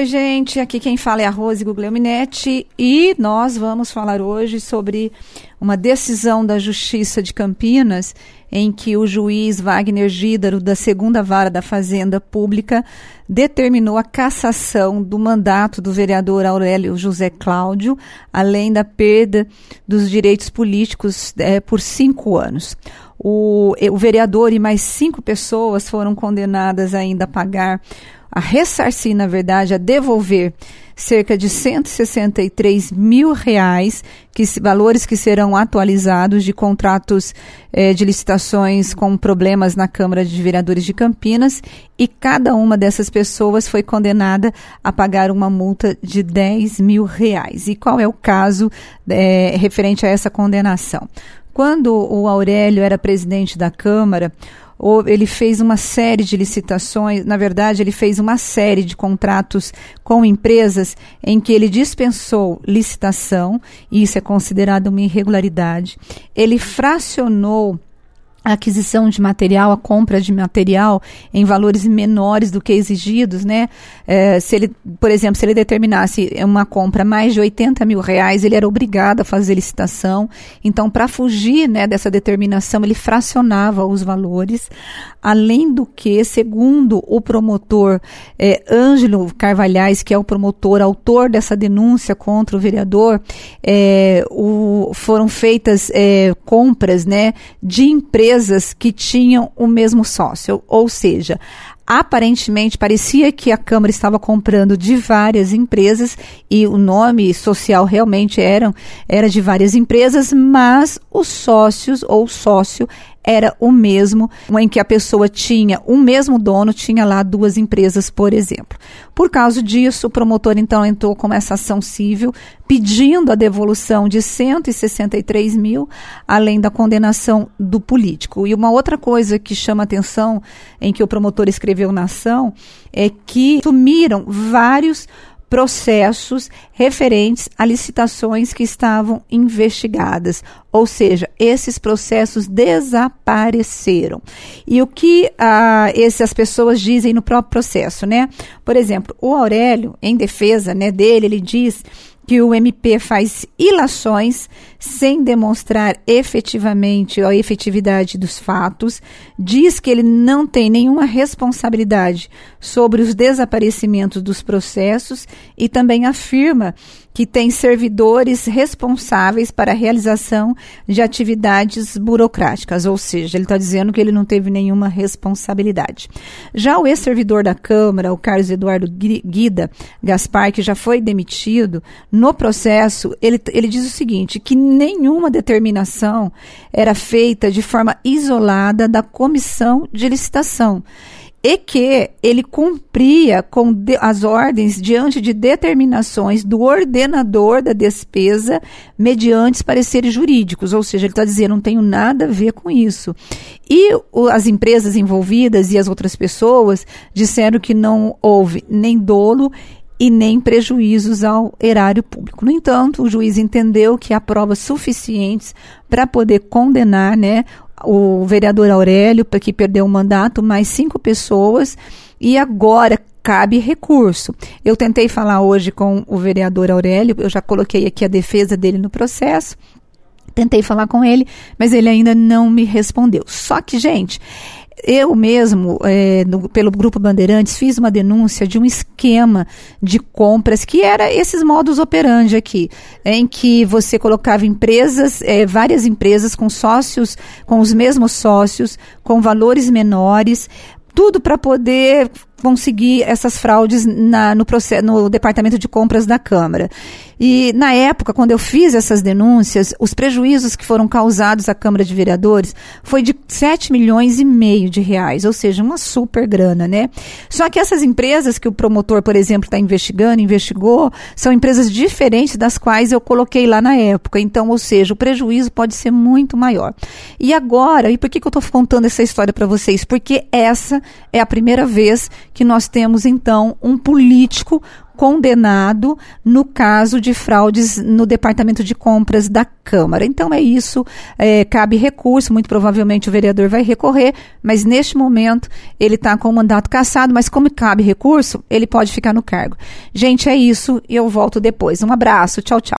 Oi, gente, aqui quem fala é a Rose Guglielminetti e nós vamos falar hoje sobre uma decisão da Justiça de Campinas em que o juiz Wagner Gídaro, da segunda vara da Fazenda Pública, determinou a cassação do mandato do vereador Aurélio José Cláudio, além da perda dos direitos políticos é, por cinco anos. O, o vereador e mais cinco pessoas foram condenadas ainda a pagar a ressarcir, na verdade, a devolver cerca de 163 mil reais, que, valores que serão atualizados de contratos eh, de licitações com problemas na Câmara de Vereadores de Campinas, e cada uma dessas pessoas foi condenada a pagar uma multa de 10 mil reais. E qual é o caso eh, referente a essa condenação? Quando o Aurélio era presidente da Câmara, ele fez uma série de licitações, na verdade, ele fez uma série de contratos com empresas em que ele dispensou licitação, e isso é considerado uma irregularidade. Ele fracionou a aquisição de material, a compra de material em valores menores do que exigidos, né? É, se ele, por exemplo, se ele determinasse uma compra mais de 80 mil reais, ele era obrigado a fazer licitação. Então, para fugir né, dessa determinação, ele fracionava os valores. Além do que, segundo o promotor é, Ângelo Carvalhais, que é o promotor, autor dessa denúncia contra o vereador, é, o, foram feitas é, compras né, de empresas empresas que tinham o mesmo sócio, ou seja, aparentemente parecia que a Câmara estava comprando de várias empresas e o nome social realmente era, era de várias empresas, mas os sócios ou sócio era o mesmo, em que a pessoa tinha o mesmo dono, tinha lá duas empresas, por exemplo. Por causa disso, o promotor então entrou com essa ação civil, pedindo a devolução de 163 mil, além da condenação do político. E uma outra coisa que chama atenção, em que o promotor escreveu na ação, é que sumiram vários processos referentes a licitações que estavam investigadas. Ou seja, esses processos desapareceram. E o que ah, essas pessoas dizem no próprio processo, né? Por exemplo, o Aurélio, em defesa né, dele, ele diz que o MP faz ilações sem demonstrar efetivamente a efetividade dos fatos, diz que ele não tem nenhuma responsabilidade sobre os desaparecimentos dos processos e também afirma que tem servidores responsáveis para a realização de atividades burocráticas, ou seja, ele está dizendo que ele não teve nenhuma responsabilidade. Já o ex-servidor da Câmara, o Carlos Eduardo Guida Gaspar, que já foi demitido, no processo, ele, ele diz o seguinte: que nenhuma determinação era feita de forma isolada da comissão de licitação e que ele cumpria com as ordens diante de determinações do ordenador da despesa mediante pareceres jurídicos, ou seja, ele está dizendo não tenho nada a ver com isso. E o, as empresas envolvidas e as outras pessoas disseram que não houve nem dolo e nem prejuízos ao erário público. No entanto, o juiz entendeu que há provas suficientes para poder condenar né, o vereador Aurélio, que perdeu o mandato, mais cinco pessoas, e agora cabe recurso. Eu tentei falar hoje com o vereador Aurélio, eu já coloquei aqui a defesa dele no processo. Tentei falar com ele, mas ele ainda não me respondeu. Só que, gente, eu mesmo, é, no, pelo Grupo Bandeirantes, fiz uma denúncia de um esquema de compras que era esses modos operandi aqui, em que você colocava empresas, é, várias empresas com sócios, com os mesmos sócios, com valores menores, tudo para poder conseguir essas fraudes na, no, processo, no departamento de compras da Câmara. E na época, quando eu fiz essas denúncias, os prejuízos que foram causados à Câmara de Vereadores foi de 7 milhões e meio de reais, ou seja, uma super grana, né? Só que essas empresas que o promotor, por exemplo, está investigando, investigou, são empresas diferentes das quais eu coloquei lá na época. Então, ou seja, o prejuízo pode ser muito maior. E agora, e por que, que eu estou contando essa história para vocês? Porque essa é a primeira vez que nós temos então um político condenado no caso de fraudes no departamento de compras da Câmara. Então é isso, é, cabe recurso, muito provavelmente o vereador vai recorrer, mas neste momento ele está com o mandato cassado, mas como cabe recurso, ele pode ficar no cargo. Gente, é isso e eu volto depois. Um abraço, tchau, tchau.